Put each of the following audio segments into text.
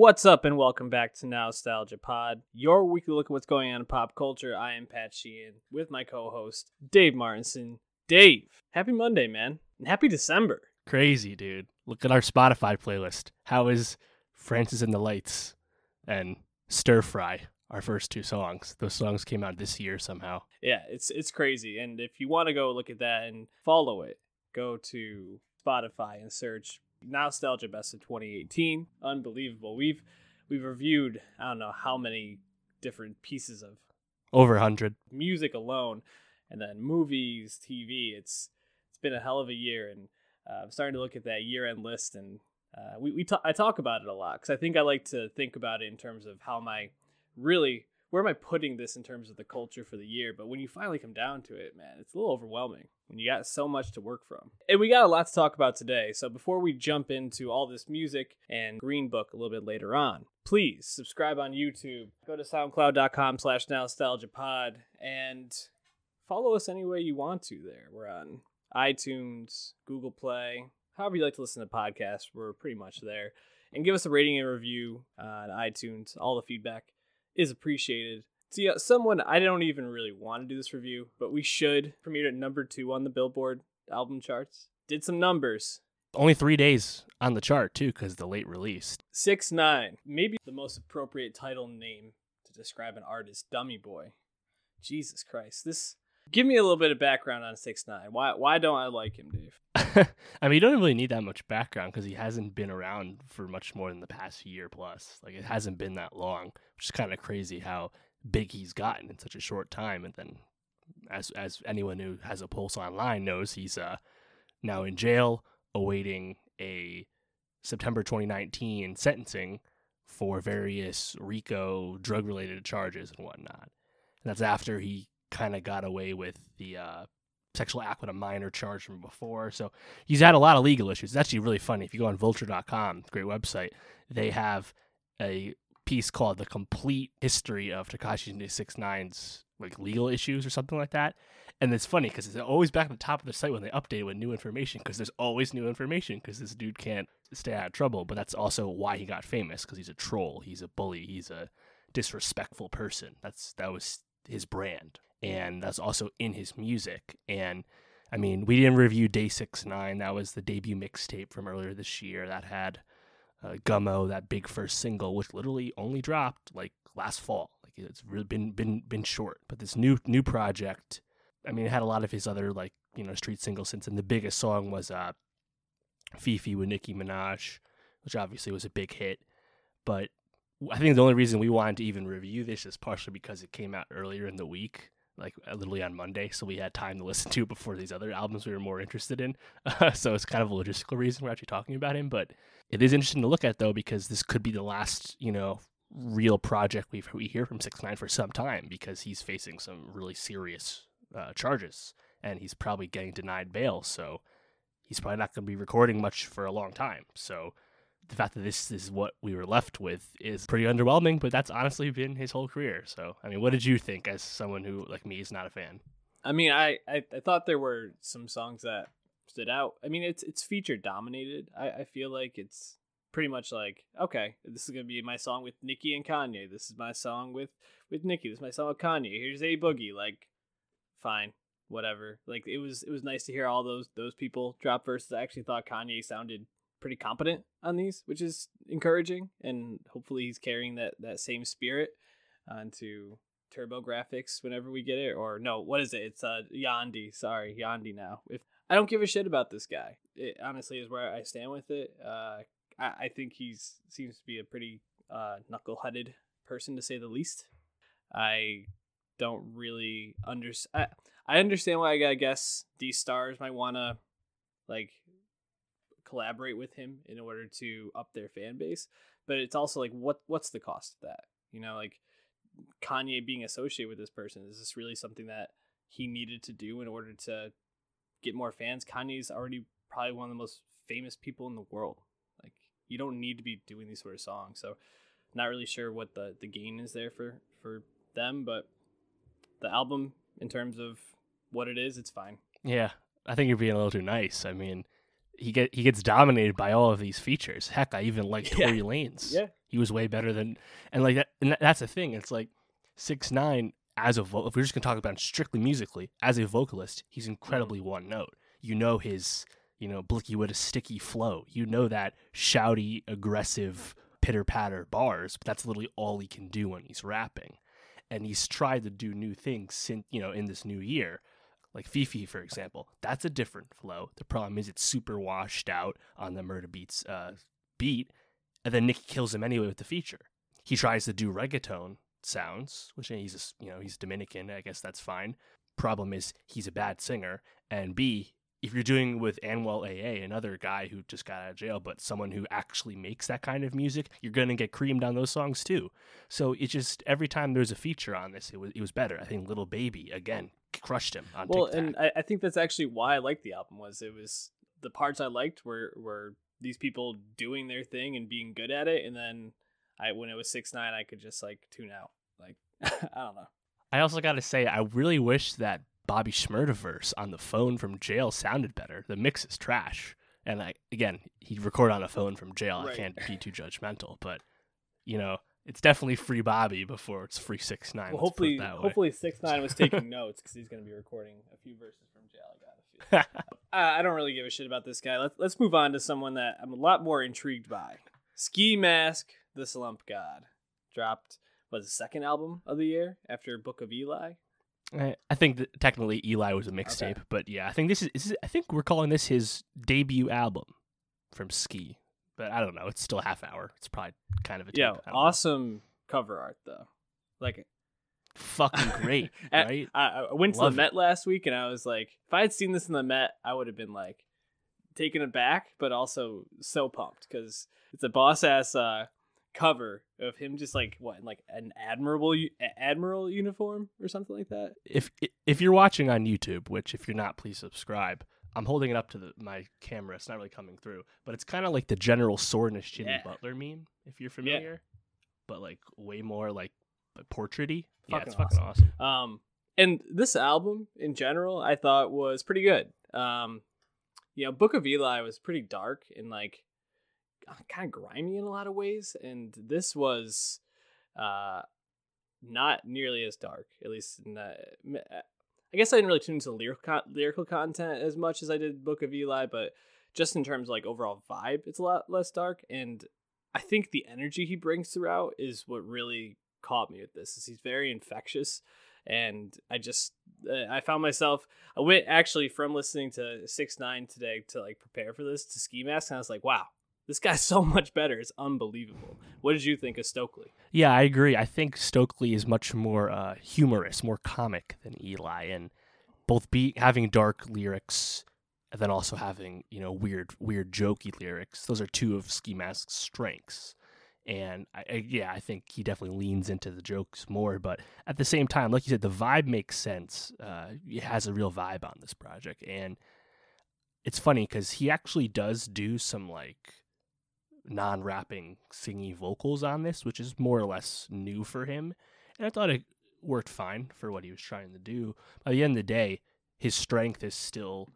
What's up, and welcome back to Nostalgia Pod, your weekly look at what's going on in pop culture. I am Pat Sheehan with my co host, Dave Martinson. Dave, happy Monday, man, and happy December. Crazy, dude. Look at our Spotify playlist. How is Francis and the Lights and Stir Fry, our first two songs? Those songs came out this year somehow. Yeah, it's it's crazy. And if you want to go look at that and follow it, go to Spotify and search Nostalgia Best of 2018. Unbelievable. We've we've reviewed I don't know how many different pieces of Over a hundred. music alone, and then movies, TV. It's it's been a hell of a year, and uh, I'm starting to look at that year end list, and uh, we we ta- I talk about it a lot because I think I like to think about it in terms of how I really where am I putting this in terms of the culture for the year? But when you finally come down to it, man, it's a little overwhelming when you got so much to work from. And we got a lot to talk about today. So before we jump into all this music and Green Book a little bit later on, please subscribe on YouTube. Go to soundcloud.com slash nostalgiapod and follow us any way you want to there. We're on iTunes, Google Play, however you like to listen to podcasts, we're pretty much there. And give us a rating and review on iTunes. All the feedback is appreciated. See, uh, someone I don't even really want to do this review, but we should premiered at number two on the Billboard album charts. Did some numbers. Only three days on the chart, too, because the late release. Six nine, maybe the most appropriate title name to describe an artist, Dummy Boy. Jesus Christ, this. Give me a little bit of background on Six Nine. Why why don't I like him, Dave? I mean, you don't really need that much background because he hasn't been around for much more than the past year plus. Like, it hasn't been that long, which is kind of crazy how big he's gotten in such a short time. And then, as as anyone who has a pulse online knows, he's uh, now in jail awaiting a September 2019 sentencing for various RICO drug related charges and whatnot. And that's after he kind of got away with the uh, sexual act with a minor charge from before. So he's had a lot of legal issues. It's actually really funny. If you go on vulture.com, great website, they have a piece called The Complete History of Tekashi 69's like legal issues or something like that. And it's funny because it's always back at the top of the site when they update with new information because there's always new information because this dude can't stay out of trouble. But that's also why he got famous because he's a troll, he's a bully, he's a disrespectful person. That's that was his brand and that's also in his music. And I mean, we didn't review Day Six Nine. That was the debut mixtape from earlier this year that had uh, Gummo, that big first single, which literally only dropped like last fall. Like it's really been been been short. But this new new project, I mean, it had a lot of his other like you know street singles since, and the biggest song was uh, FEFE with Nicki Minaj, which obviously was a big hit. But I think the only reason we wanted to even review this is partially because it came out earlier in the week like uh, literally on Monday, so we had time to listen to before these other albums we were more interested in. Uh, so it's kind of a logistical reason we're actually talking about him, but it is interesting to look at though because this could be the last, you know, real project we we hear from Six Nine for some time because he's facing some really serious uh, charges and he's probably getting denied bail, so he's probably not going to be recording much for a long time. So the fact that this is what we were left with is pretty underwhelming, but that's honestly been his whole career. So, I mean, what did you think as someone who, like me, is not a fan? I mean, I, I, I thought there were some songs that stood out. I mean, it's it's feature dominated. I, I feel like it's pretty much like, okay, this is gonna be my song with Nicki and Kanye. This is my song with with Nicki. This is my song with Kanye. Here's a boogie. Like, fine, whatever. Like, it was it was nice to hear all those those people drop verses. I actually thought Kanye sounded pretty competent on these, which is encouraging, and hopefully he's carrying that that same spirit onto Turbo Grafx whenever we get it. Or no, what is it? It's uh Yandhi. Sorry, Yandhi. Now, if I don't give a shit about this guy, it honestly is where I stand with it. Uh, I, I think he's seems to be a pretty uh knuckleheaded person to say the least. I don't really understand. I, I understand why I guess these stars might want to like collaborate with him in order to up their fan base but it's also like what what's the cost of that? You know like kanye being associated with this person is this really something that he needed to do in order to get more fans? Kanye's already probably one of the most famous people in the world. Like you don't need to be doing these sort of songs so not really sure what the the gain is there for for them but the album in terms of what it is it's fine. Yeah, I think you're being a little too nice. I mean, he get he gets dominated by all of these features. Heck, I even like Yeah. Tory Lanez. Yeah. he was way better than and like that. And that- that's the thing. It's like six nine as a vo- if we're just gonna talk about him strictly musically as a vocalist, he's incredibly mm-hmm. one note. You know his you know Blicky with a sticky flow. You know that shouty, aggressive pitter patter bars. But that's literally all he can do when he's rapping. And he's tried to do new things since you know in this new year like FEFE, for example, that's a different flow. The problem is it's super washed out on the Murder Beats uh, beat, and then Nicki kills him anyway with the feature. He tries to do reggaeton sounds, which he's a, you know he's Dominican. I guess that's fine. Problem is he's a bad singer, and B, if you're doing with Anuel AA, another guy who just got out of jail, but someone who actually makes that kind of music, you're gonna get creamed on those songs too. So it just every time there's a feature on this, it was it was better. I think Lil Baby again crushed him on well, and I, I think that's actually why I liked the album. Was it was the parts I liked were were these people doing their thing and being good at it, and then I when it was six nine, I could just like tune out. Like I don't know. I also got to say, I really wish that Bobby Shmurda verse on the phone from jail sounded better. The mix is trash. And I, again, he record on a phone from jail. I can't be too judgmental, but you know, it's definitely free Bobby before it's free six nine. Well, hopefully, hopefully six nine was taking notes because he's going to be recording a few verses from jail. I got a few. Uh, I don't really give a shit about this guy. Let's let's move on to someone that I'm a lot more intrigued by. Ski Mask, the Slump God, dropped was the second album of the year after Book of Eli. I I think technically Eli was a mixtape, but yeah, I think this is, this is. I think we're calling this his debut album from Ski. But I don't know. It's still half hour. It's probably kind of a. Yeah, don't know. awesome cover art though. Like Fucking great, At- right? I, I went to Love the it. Met last week, and I was like, if I had seen this in the Met, I would have been like taken aback, but also so pumped because it's a boss ass uh, cover of him just like what, in like an admirable admiral uniform or something like that. if if you're watching on YouTube, which if you're not, please subscribe. I'm holding it up to the, my camera. It's not really coming through, but it's kind of like the General Soreness Jimmy Yeah. Butler meme, if you're familiar. yeah. But like way more like portraity. Yeah, Fucking it's fucking awesome. Um, and this album in general, I thought was pretty good. Um, you know, Book of Eli was pretty dark and like kind of grimy in a lot of ways, and this was uh not nearly as dark. At least, in the, I guess I didn't really tune into lyrical lyrical content as much as I did Book of Eli, but just in terms of like overall vibe, it's a lot less dark. And I think the energy he brings throughout is what really caught me with this. Is he's very infectious, and I just uh, I found myself I went actually from listening to Six Nine today to like prepare for this to Ski Mask, and I was like, wow. This guy's so much better. It's unbelievable. What did you think of Stokeley? Yeah, I agree. I think Stokeley is much more uh, humorous, more comic than Eli, and both be having dark lyrics and then also having you know weird, weird, jokey lyrics. Those are two of Ski Mask's strengths. And I, I, yeah, I think he definitely leans into the jokes more. But at the same time, like you said, the vibe makes sense. Uh, it has a real vibe on this project, and it's funny because he actually does do some like non-rapping singy vocals on this, which is more or less new for him. And I thought it worked fine for what he was trying to do. By the end of the day, his strength is still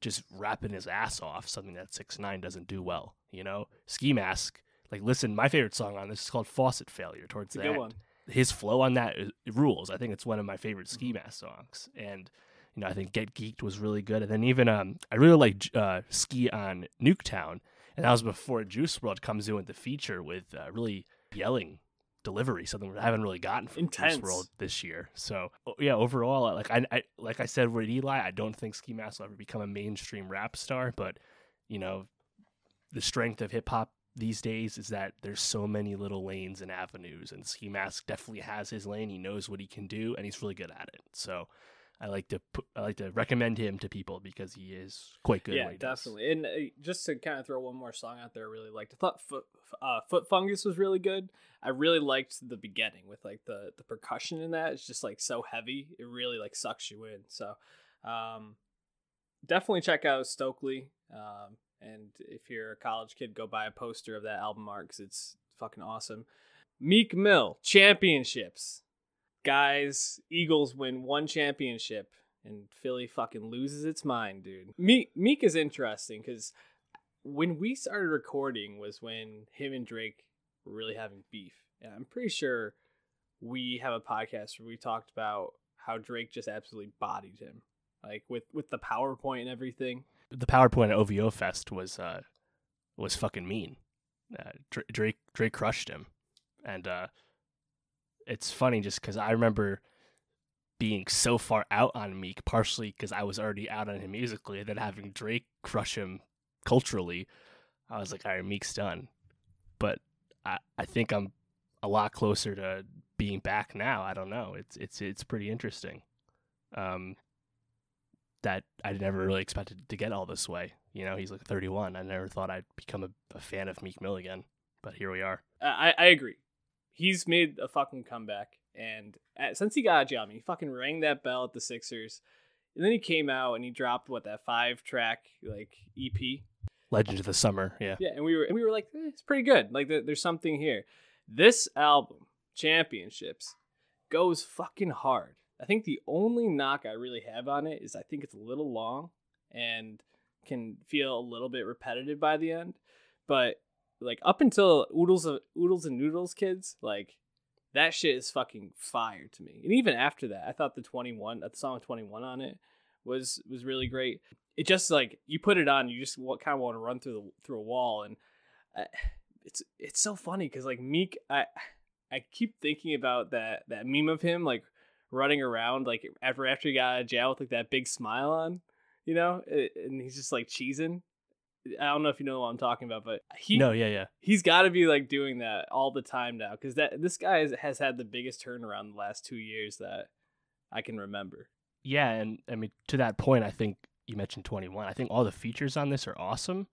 just rapping his ass off, something that Six Nine doesn't do well. You know, Ski Mask. Like, listen, my favorite song on this is called "Faucet Failure." Towards the end, one. his flow on that rules. I think it's one of my favorite Ski Mask songs, and you know, I think "Get Geeked" was really good. And then even um, I really like uh, "Ski" on Nuketown, and that was before Juice WRLD comes in with the feature with uh, really yelling delivery, something I haven't really gotten from Intense. Juice WRLD this year. So yeah, overall, like I, I like I said with Eli, I don't think Ski Mask will ever become a mainstream rap star, but you know, the strength of hip hop these days is that there's so many little lanes and avenues, and Ski Mask definitely has his lane. He knows what he can do, and he's really good at it. So. I like to put, I like to recommend him to people because he is quite good. yeah, does. definitely. And uh, just to kind of throw one more song out there, I really liked. I thought Foot uh, Foot Fungus was really good. I really liked the beginning with like the the percussion in that. It's just like so heavy. It really like sucks you in. So, um, definitely check out Stokeley. Um, and if you're a college kid, go buy a poster of that album art because it's fucking awesome. Meek Mill championships, guys. Eagles win one championship and Philly fucking loses its mind, dude. Meek Meek is interesting because when we started recording was when him and Drake were really having beef. And I'm pretty sure we have a podcast where we talked about how Drake just absolutely bodied him. Like with with the PowerPoint and everything. The PowerPoint at OVO Fest was uh was fucking mean. Uh, Drake Drake crushed him. And uh it's funny just cuz I remember being so far out on Meek, partially because I was already out on him musically, and then having Drake crush him culturally, I was like, all right, Meek's done. But I, I think I'm a lot closer to being back now. I don't know. It's it's it's pretty interesting. Um, that I never really expected to get all this way. You know, he's like 31. I never thought I'd become a, a fan of Meek Mill again, but here we are. I I agree. He's made a fucking comeback, and at, since he got a job, he fucking rang that bell at the Sixers, and then he came out and he dropped what that five track like EP Legend of the Summer. Yeah. Yeah, and we were and we were like, eh, it's pretty good. Like there's something here. This album, Championships, goes fucking hard. I think the only knock I really have on it is I think it's a little long and can feel a little bit repetitive by the end. But like up until oodles of oodles and noodles kids, like that shit is fucking fire to me. And even after that, I thought the 21, the song 21 on it was was really great it just like you put it on, you just kind of want to run through the through a wall, and uh, it's it's so funny because like Meek, I I keep thinking about that that meme of him like running around like after after he got out of jail with like that big smile on, you know, and he's just like cheesing. I don't know if you know what I'm talking about, but he no, yeah, yeah, he's got to be like doing that all the time now because that this guy has, has had the biggest turnaround the last two years that I can remember. Yeah, and I mean to that point, I think you mentioned 21. I think all the features on this are awesome.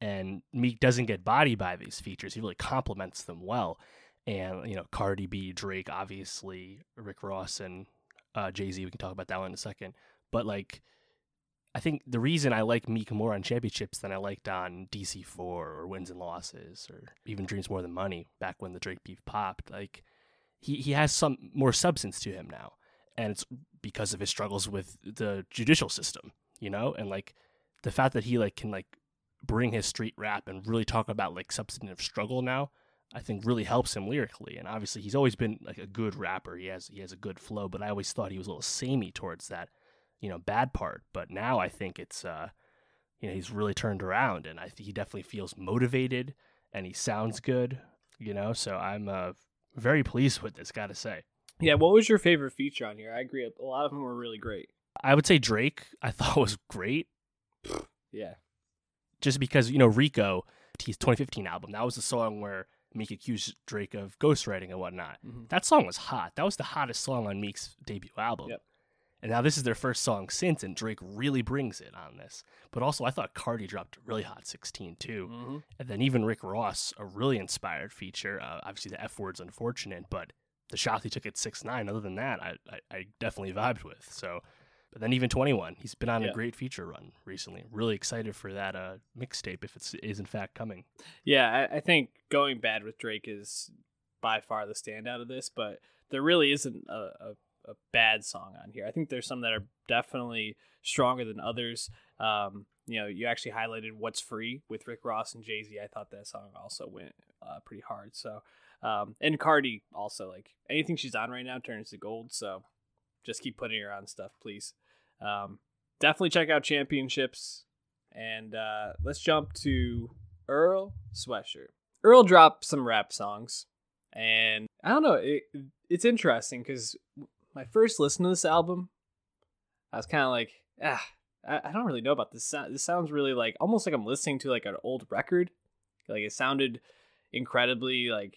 And Meek doesn't get bodied by these features. He really complements them well. And, you know, Cardi B, Drake, obviously, Rick Ross, and uh, Jay Z, we can talk about that one in a second. But, like, I think the reason I like Meek more on championships than I liked on DC4 or Wins and Losses or even Dreams More Than Money back when the Drake beef popped, like, he, he has some more substance to him now. And it's because of his struggles with the judicial system you know, and like the fact that he like can like bring his street rap and really talk about like substantive struggle now, I think really helps him lyrically. And obviously, he's always been like a good rapper. He has he has a good flow, but I always thought he was a little samey towards that, you know, bad part. But now I think it's uh, you know, he's really turned around, and I think he definitely feels motivated, and he sounds good, you know. So I'm uh very pleased with this, gotta say. Yeah, what was your favorite feature on here? I agree. A lot of them were really great. I would say Drake. I thought was great. Yeah. Just because you know Rico, his 2015 album, that was the song where Meek accused Drake of ghostwriting and whatnot. Mm-hmm. That song was hot. That was the hottest song on Meek's debut album. Yep. And now this is their first song since, and Drake really brings it on this. But also, I thought Cardi dropped a really hot 16 too. Mm-hmm. And then even Rick Ross, a really inspired feature. Uh, obviously, the F word's unfortunate, but the shot he took at 6 9 other than that, I, I, I definitely vibed with. So but then even 21, he's been on yeah. a great feature run recently. Really excited for that uh, mixtape if it is in fact coming. Yeah, I, I, think going bad with Drake is by far the standout of this, but there really isn't a, a, a bad song on here. I think there's some that are definitely stronger than others. Um, you know, you actually highlighted "What's Free" with Rick Ross and Jay Z. I thought that song also went uh, pretty hard. So, um, and Cardi also like anything she's on right now turns to gold. So, just keep putting her on stuff, please. Um, definitely check out Championships. And uh, let's jump to Earl Sweatshirt. Earl dropped some rap songs. And I don't know, it, it's interesting because my first listen to this album, I was kind of like, ah, I, I, don't really know about this. This sounds really like almost like I'm listening to like an old record. Like it sounded incredibly like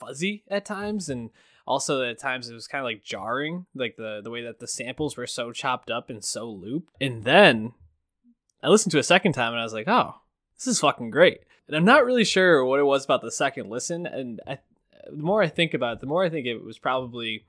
fuzzy at times. And also at times it was kind of like jarring like the the way that the samples were so chopped up and so looped and then i listened to a second time and i was like oh this is fucking great and i'm not really sure what it was about the second listen and I, the more i think about it the more i think it was probably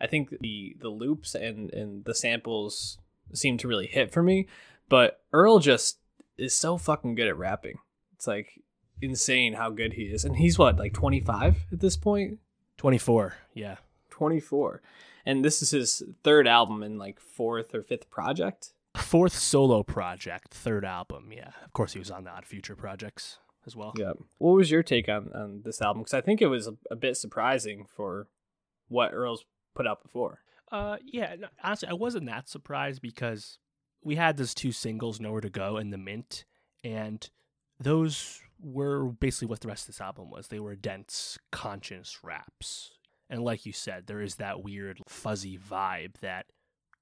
i think the the loops and and the samples seem to really hit for me but earl just is so fucking good at rapping it's like insane how good he is and he's what like 25 at this point. point 24, yeah. 24. And this is his third album and like fourth or fifth project. fourth solo project, third album. Yeah, of course he was on the Odd Future projects as well. Yeah. What was your take on, on this album? Because I think it was a, a, bit surprising for what Earl's put out before. Uh, yeah. No, honestly, I wasn't that surprised because we had those two singles, "Nowhere to Go" and "The Mint," and those were basically what the rest of this album was. They were dense, conscious raps. And like you said, there is that weird fuzzy vibe that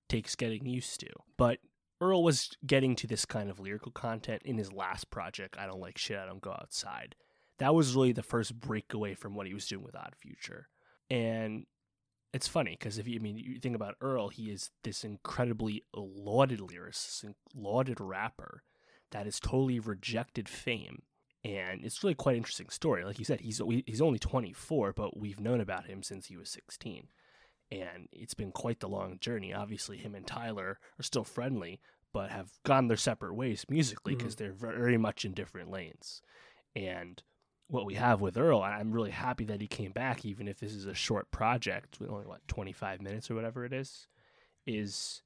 takes getting used to. But Earl was getting to this kind of lyrical content in his last project, I Don't Like Shit, I Don't Go Outside. That was really the first breakaway from what he was doing with Odd Future. And it's funny because if you I mean you think about Earl, he is this incredibly lauded lyricist, lauded rapper that has totally rejected fame. And it's really quite an interesting story. Like you said, he's he's only 24, but we've known about him since he was 16 and it's been quite the long journey. Obviously, him and Tyler are still friendly, but have gone their separate ways musically because mm-hmm. they're very much in different lanes. And what we have with Earl, I'm really happy that he came back, even if this is a short project, with only what 25 minutes or whatever it is. Is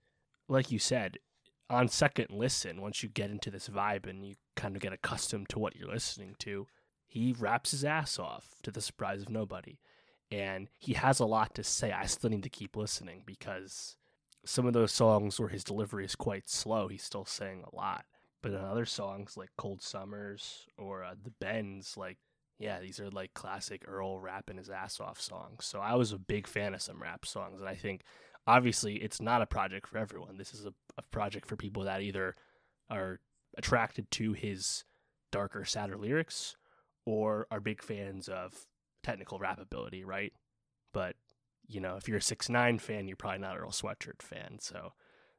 like you said, on second listen, once you get into this vibe and you kind of get accustomed to what you're listening to, he raps his ass off to the surprise of nobody and he has a lot to say. I still need to keep listening because some of those songs where his delivery is quite slow, he's still saying a lot. But in other songs like Cold Summers or uh, The Bends, like, yeah, these are like classic Earl rapping his ass off songs. So I was a big fan of some rap songs. And I think obviously it's not a project for everyone. This is a, a project for people that either are attracted to his darker, sadder lyrics or are big fans of technical rap ability, right? But you know, if you're a six nine fan, you're probably not an Earl Sweatshirt fan. So,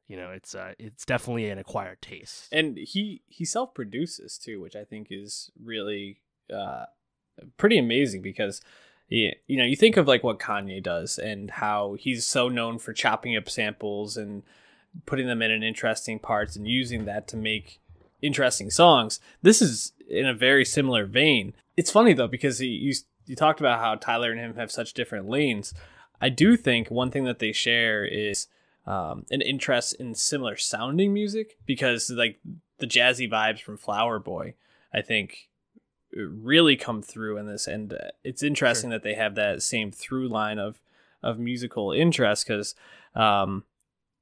you know, it's uh, it's definitely an acquired taste. And he he self produces too, which I think is really uh, pretty amazing because. He, you know, you think of like what Kanye does and how he's so known for chopping up samples and putting them in an interesting parts and using that to make interesting songs. This is in a very similar vein. It's funny though because he you you talked about how Tyler and him have such different lanes. I do think one thing that they share is um, an interest in similar sounding music because like the jazzy vibes from Flower Boy, I think really come through in this and it's interesting sure. that they have that same through line of of musical interest because um,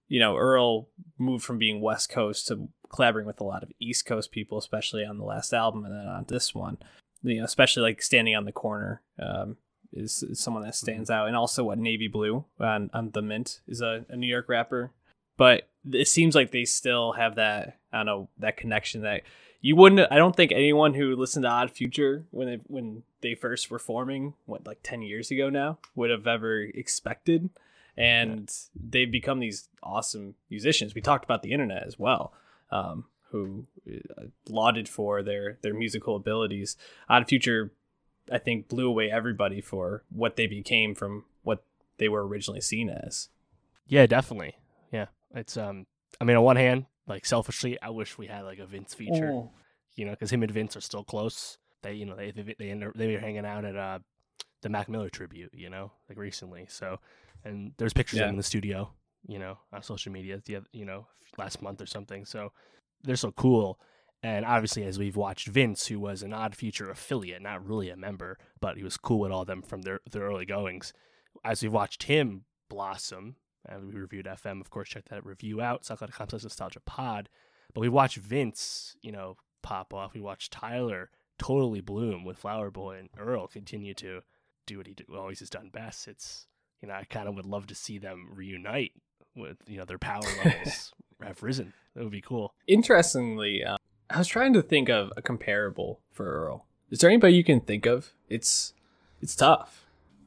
you know Earl moved from being West Coast to collaborating with a lot of East Coast people, especially on the last album and then on this one you know, especially like standing on the corner um, is, is, someone that stands mm-hmm. out, and also what Navy Blue on, on the Mint is a, a New York rapper, but it seems like they still have that I don't know that connection that you wouldn't. I don't think anyone who listened to Odd Future when they when they first were forming, what like ten years ago now, would have ever expected. And yeah. they've become these awesome musicians. We talked about the internet as well. Um, who uh, lauded for their their musical abilities. Odd Future, I think, blew away everybody for what they became from what they were originally seen as. Yeah, definitely. Yeah, it's um. I mean, on one hand, like selfishly, I wish we had like a Vince feature. Oh. You know, because him and Vince are still close. They, you know, they they they, end up, they were hanging out at uh the Mac Miller tribute. You know, like recently. So, and there's pictures yeah. of him in the studio. You know, on social media. The you know last month or something. So they're so cool. And obviously, as we've watched Vince, who was an Odd Future affiliate, not really a member, but he was cool with all them from their, their early goings. As we've watched him blossom, and we reviewed FM, of course, check that review out, SoundCloud.com slash nostalgia pod. But we watched Vince, you know, pop off. We watched Tyler totally bloom with Flower Boy and Earl continue to do what he do, always has done best. It's, you know, I kind of would love to see them reunite with, you know, their power levels have risen. That would be cool. Interestingly, um, I was trying to think of a comparable for Earl. Is there anybody you can think of? It's it's tough.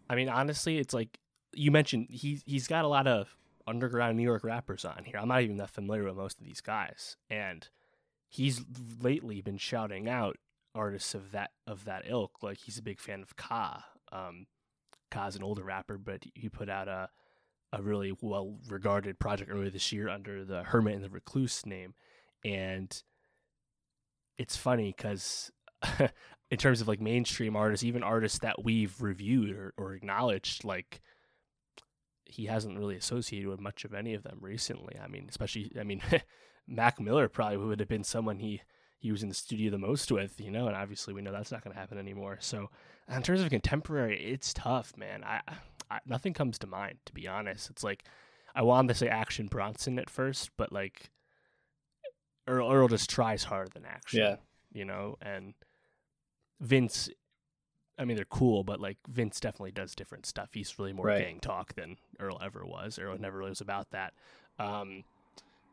I mean, honestly, it's like you mentioned. He he's got a lot of underground New York rappers on here. I'm not even that familiar with most of these guys, and he's lately been shouting out artists of that of that ilk. Like he's a big fan of Ka. Um, Ka's an older rapper, but he put out a a really well regarded project earlier this year under the Hermit and the Recluse name. And it's funny because, in terms of like mainstream artists, even artists that we've reviewed or, or acknowledged, like he hasn't really associated with much of any of them recently. I mean, especially, I mean, Mac Miller probably would have been someone he he was in the studio the most with, you know, and obviously we know that's not going to happen anymore. So, in terms of contemporary, it's tough, man. I, I nothing comes to mind to be honest. It's like I wanted to say Action Bronson at first, but like Earl, Earl just tries harder than Action. Yeah. you know, and Vince. I mean, they're cool, but like Vince definitely does different stuff. He's really more Right. gang talk than Earl ever was. Earl never really was about that. Um,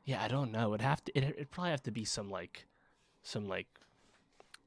yeah, I don't know. It'd have to. It, it'd probably have to be some like, some like,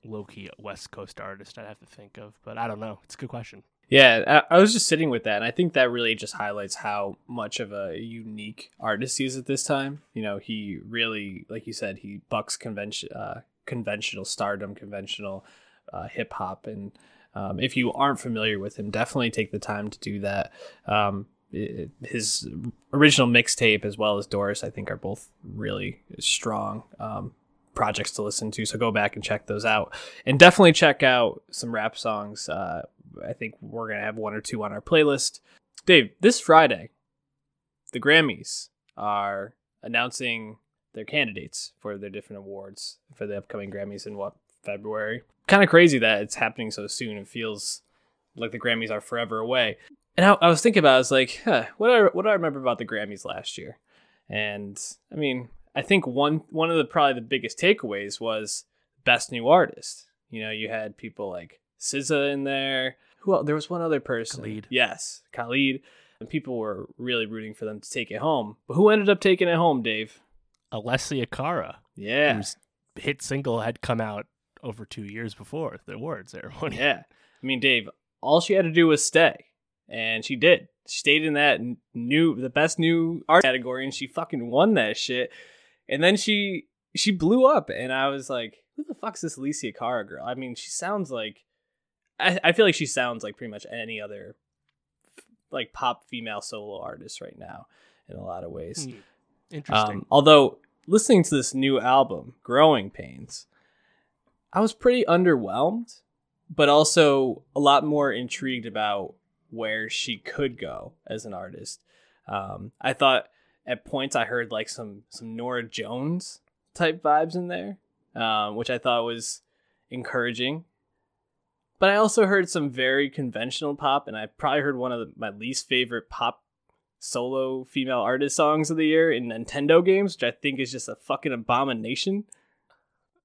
low key West Coast artist. I'd have to think of, but I don't know. It's a good question. Yeah, I, I was just sitting with that, and I think that really just highlights how much of a unique artist he is at this time. You know, he really, like you said, he bucks convention, uh, conventional stardom, conventional uh, hip hop, and um, if you aren't familiar with him, definitely take the time to do that. Um, his original mixtape as well as Doris, I think, are both really strong um, projects to listen to. So go back and check those out, and definitely check out some rap songs. Uh, I think we're gonna have one or two on our playlist. Dave, this Friday, the Grammys are announcing their candidates for their different awards for the upcoming Grammys and what February. Kind of crazy that it's happening so soon. It feels like the Grammys are forever away. And I, I was thinking about, it, I was like, huh, what do I, what do I remember about the Grammys last year? And I mean, I think one one of the probably the biggest takeaways was best new artist. You know, you had people like SZA in there. Who else? There was one other person. Khalid. Yes, Khalid. And people were really rooting for them to take it home. But who ended up taking it home, Dave? Alessia Cara, Yeah. whose hit single had come out over two years before the awards ceremony. Yeah. I mean, Dave, all she had to do was stay. And she did. She stayed in that new, the best new art category, and she fucking won that shit. And then she she blew up, and I was like, "Who the fuck's this Alessia Cara girl?" I mean, she sounds like, I, I feel like she sounds like pretty much any other, like pop female solo artist right now, in a lot of ways. Hmm. Interesting. Um, although listening to this new album, Growing Pains, I was pretty underwhelmed, but also a lot more intrigued about where she could go as an artist. Um, I thought at points I heard like some some Norah Jones type vibes in there, um, which I thought was encouraging. But I also heard some very conventional pop, and I probably heard one of the, my least favorite pop solo female artist songs of the year in Nintendo games, which I think is just a fucking abomination.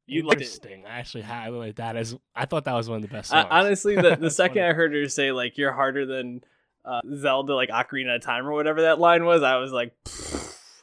You. Interesting. I actually had like that as I thought that was one of the best honestly, the, the second funny. I heard her say like "You're harder than uh, Zelda," like Ocarina of Time or whatever that line was, I was like,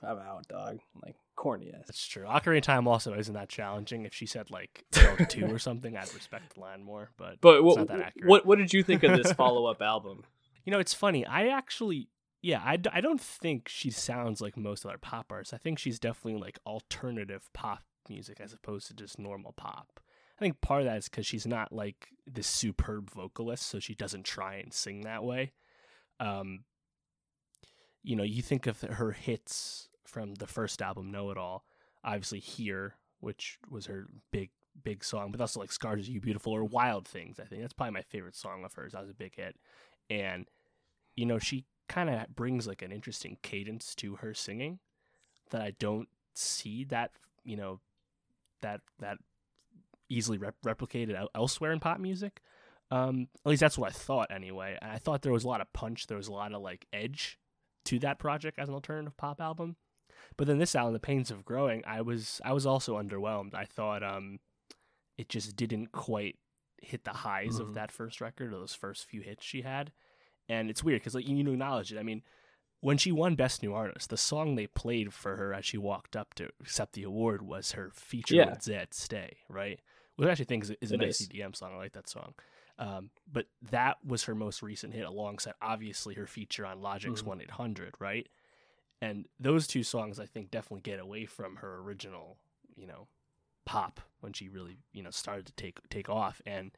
"I'm out, dog." Like corny ass. That's true. Ocarina of Time also isn't that challenging. If she said like Zelda 2 or something, I'd respect the line more, but, But it's what, not that accurate. what what did you think of this follow up album? You know, it's funny. I actually, yeah, I, d- I don't think she sounds like most other pop artists. I think she's definitely like alternative pop music as opposed to just normal pop. I think part of that is because she's not like this superb vocalist, so she doesn't try and sing that way. Um, you know, you think of her hits from the first album, Know It All, obviously Here, which was her big, big song, but also like Scars to Your Beautiful or Wild Things, I think. That's probably my favorite song of hers. That was a big hit. And, you know, she kind of brings like an interesting cadence to her singing that I don't see that, you know, that, that easily rep- replicated elsewhere in pop music. Um, at least that's what I thought anyway. And I thought there was a lot of punch, there was a lot of like edge to that project as an alternative pop album. But then this album, The Pains of Growing, I was I was also underwhelmed. I thought um it just didn't quite hit the highs Mhm. of that first record or those first few hits she had. And it's weird because like you acknowledge it. I mean, when she won Best New Artist, the song they played for her as she walked up to accept the award was her feature Yeah. with Zedd "Stay," right? Which I actually think is, is a It nice is. EDM song. I like that song. Um, but that was her most recent hit, alongside obviously her feature on Logic's Mhm. One Eight Hundred, right? And those two songs, I think, definitely get away from her original, you know, pop when she really, you know, started to take take off. And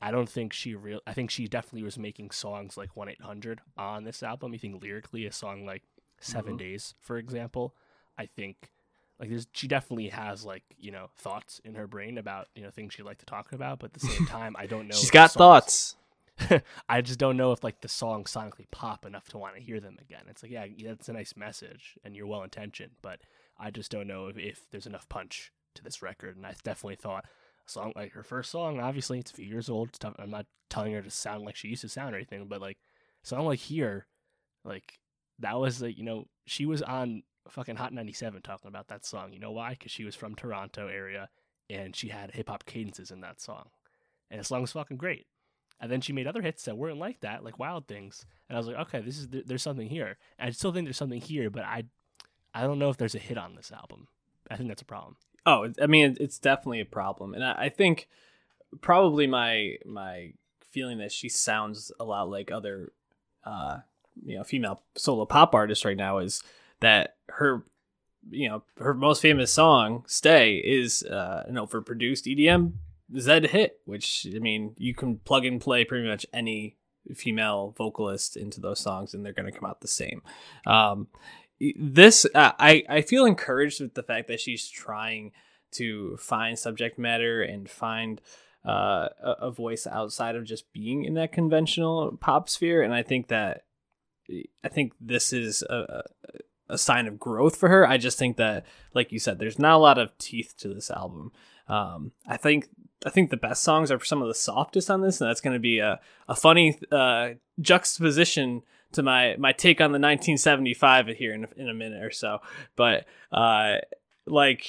I don't think she real. I think she definitely was making songs like One Eight Hundred on this album. You think lyrically, a song like 7 Mhm. Days, for example, I think like there's she definitely has like you know thoughts in her brain about you know things she'd like to talk about. But at the same time, I don't know. She's got thoughts. I just don't know if like the songs sonically pop enough to want to hear them again. It's like, yeah, that's a nice message and you're well intentioned, but I just don't know if, if there's enough punch to this record. And I definitely thought song like her first song, obviously it's a few years old. Tough, I'm not telling her to sound like she used to sound or anything, but like song like here, like that was like you know she was on fucking Hot 97 talking about that song. You know why? Because she was from Toronto area and she had hip hop cadences in that song, and the song was fucking great. And then she made other hits that weren't like that, like Wild Things. And I was like, okay, this is there's something here. And I still think there's something here, but I I don't know if there's a hit on this album. I think that's a problem. Oh, I mean, it's definitely a problem, and I, think probably my my feeling that she sounds a lot like other, uh, you know, female solo pop artists right now is that her, you know, her most famous song "Stay" is uh, an overproduced EDM Zedd hit, which I mean, you can plug and play pretty much any female vocalist into those songs, and they're going to come out the same. Um, this uh, I I feel encouraged with the fact that she's trying to find subject matter and find uh, a, voice outside of just being in that conventional pop sphere, and I think that I think this is a, a sign of growth for her. I just think that, like you said, there's not a lot of teeth to this album. Um, I think I think the best songs are some of the softest on this, and that's going to be a a funny uh, juxtaposition to my my take on the 1975 here in in a minute or so. But uh, like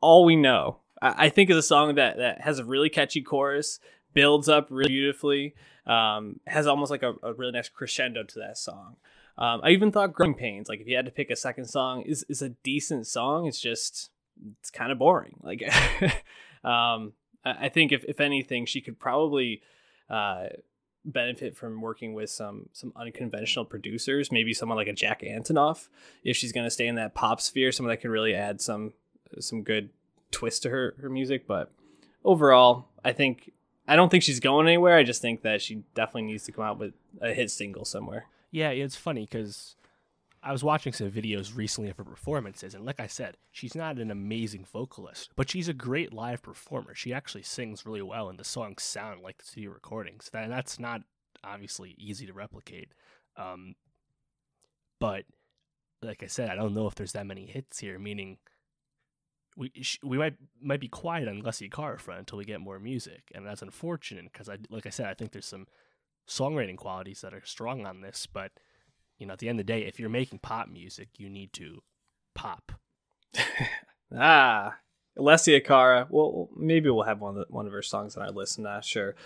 all we know, I, I think is a song that that has a really catchy chorus, builds up really beautifully, um, has almost like a, a really nice crescendo to that song. Um, I even thought "Growing Pains," like if you had to pick a second song, is is a decent song. It's just it's kind of boring. Like, um, I think if if anything, she could probably uh, benefit from working with some some unconventional producers. Maybe someone like a Jack Antonoff, if she's going to stay in that pop sphere, someone that can really add some some good twist to her her music. But overall, I think I don't think she's going anywhere. I just think that she definitely needs to come out with a hit single somewhere. Yeah, it's funny because I was watching some videos recently of her performances, and like I said, she's not an amazing vocalist, but she's a great live performer. She actually sings really well, and the songs sound like the studio recordings. And that's not obviously easy to replicate. Um, but like I said, I don't know if there's that many hits here. Meaning, we we might might be quiet on Alessia Cara front until we get more music, and that's unfortunate because I like I said, I think there's some songwriting qualities that are strong on this, but you know, at the end of the day, if you're making pop music, you need to pop. ah, Alessia Cara. Well, maybe we'll have one of the, one of her songs on our list. I'm not sure.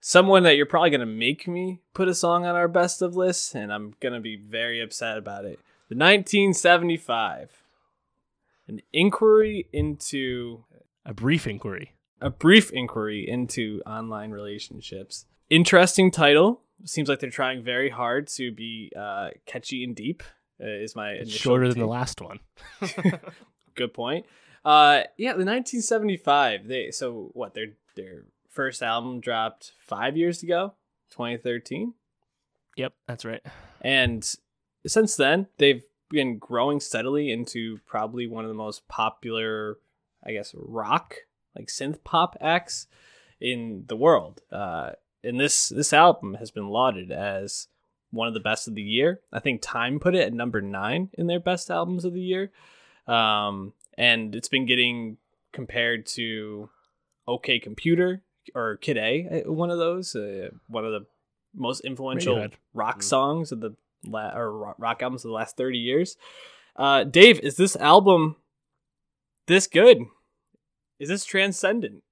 Someone that you're probably gonna make me put a song on our best of list, and I'm gonna be very upset about it. The 1975, an inquiry into a brief inquiry, a brief inquiry into online relationships. Interesting title seems like they're trying very hard to be uh, catchy and deep. Uh, is my shorter take. than the last one. Good point. Uh, yeah, the 1975. They so what their their first album dropped five years ago, 2013. Yep, that's right. And since then, they've been growing steadily into probably one of the most popular, I guess, rock like synth pop acts in the world. Uh, and this this album has been lauded as one of the best of the year. I think Time put it at number nine in their best albums of the year, um, and it's been getting compared to OK Computer or Kid A, uh, one of those, uh, one of the most influential Radiohead. rock mm. songs of the la- or rock albums of the last thirty years. Uh, Dave, is this album this good? Is this transcendent?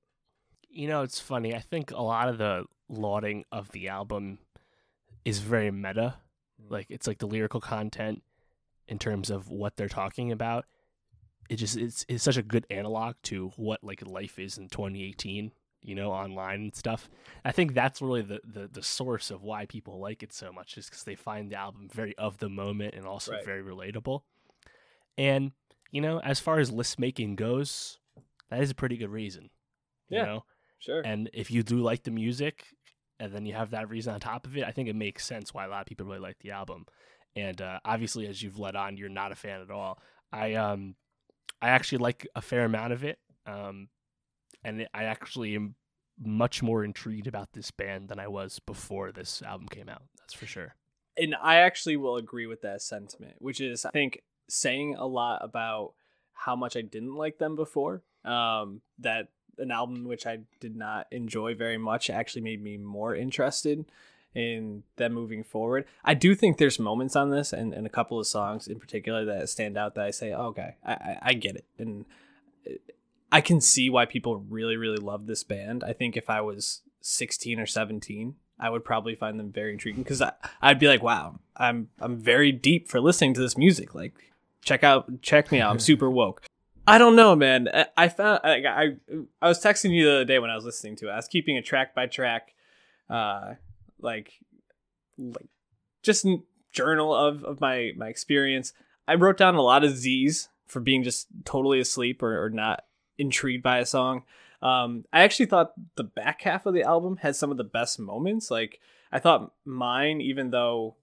You know, it's funny. I think a lot of the lauding of the album is very meta. Mm. Like it's like the lyrical content in terms of what they're talking about. It just it's it's such a good analog to what like life is in 2018, you know, online and stuff. I think that's really the the, the source of why people like it so much is because they find the album very of the moment and also right. very relatable. And you know, as far as list making goes, that is a pretty good reason. You yeah, know, sure. And if you do like the music, and then you have that reason on top of it, I think it makes sense why a lot of people really like the album. And uh, obviously, as you've led on, you're not a fan at all. I um, I actually like a fair amount of it, um, and I actually am much more intrigued about this band than I was before this album came out. That's for sure. And I actually will agree with that sentiment, which is I think saying a lot about how much I didn't like them before. Um, that an album which I did not enjoy very much actually made me more interested in them moving forward. I do think there's moments on this and, and a couple of songs in particular that stand out that I say, oh, okay, I, I, I get it. And uh, I can see why people really, really love this band. I think if I was 16 or 17, I would probably find them very intriguing because I'd be like, wow, I'm I'm very deep for listening to this music. Like, check out, check me out. I'm super woke. I don't know, man. I, found I, I I was texting you the other day when I was listening to it. I was keeping a track by track, uh, like like just journal of of my my experience. I wrote down a lot of Z's for being just totally asleep or, or not intrigued by a song. Um, I actually thought the back half of the album had some of the best moments. Like I thought mine, even though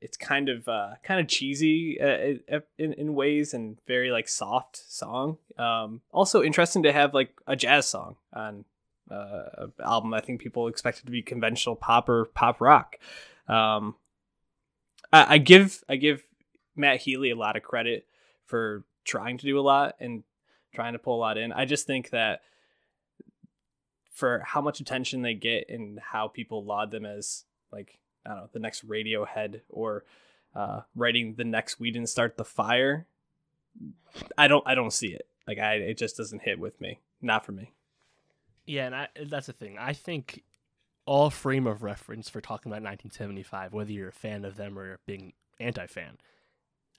it's kind of uh, kind of cheesy uh, in in ways and very like soft song. Um, also interesting to have like a jazz song on uh, album. I think people expect it to be conventional pop or pop rock. Um, I, I give I give Matt Healy a lot of credit for trying to do a lot and trying to pull a lot in. I just think that for how much attention they get and how people laud them as like I don't know the next Radiohead or uh, writing the next We Didn't Start the Fire, I don't I don't see it. Like I it just doesn't hit with me. Not for me. Yeah, and I, that's the thing. I think all frame of reference for talking about 1975, whether you're a fan of them or being anti-fan,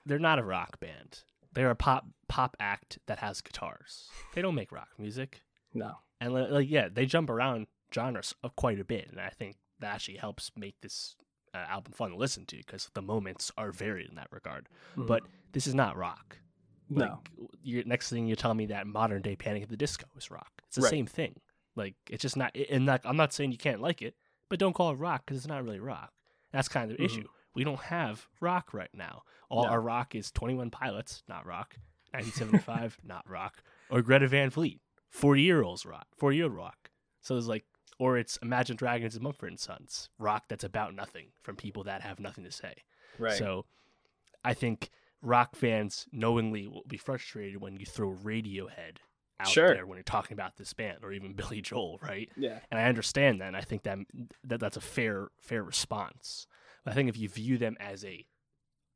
they're not a rock band. They're a pop pop act that has guitars. They don't make rock music. No. And like yeah, they jump around genres of quite a bit, and I think that actually helps make this uh, album fun to listen to because the moments are varied in that regard. Mm-hmm. But this is not rock. Like, no. You're, next thing you tell me that modern day Panic at the Disco is rock. It's the right. same thing. Like it's just not. And like I'm not saying you can't like it, but don't call it rock because it's not really rock. That's kind of the mm-hmm. issue. We don't have rock right now. All no. our rock is 21 Pilots, not rock. 1975, not rock. Or Greta Van Fleet, 40 year olds rock, 40 year old rock. So there's like, or it's Imagine Dragons and Mumford and Sons, rock that's about nothing from people that have nothing to say. Right. So I think rock fans knowingly will be frustrated when you throw Radiohead out sure. there when you're talking about this band or even Billy Joel, right? Yeah. And I understand that. And I think that, that that's a fair fair response. But I think if you view them as a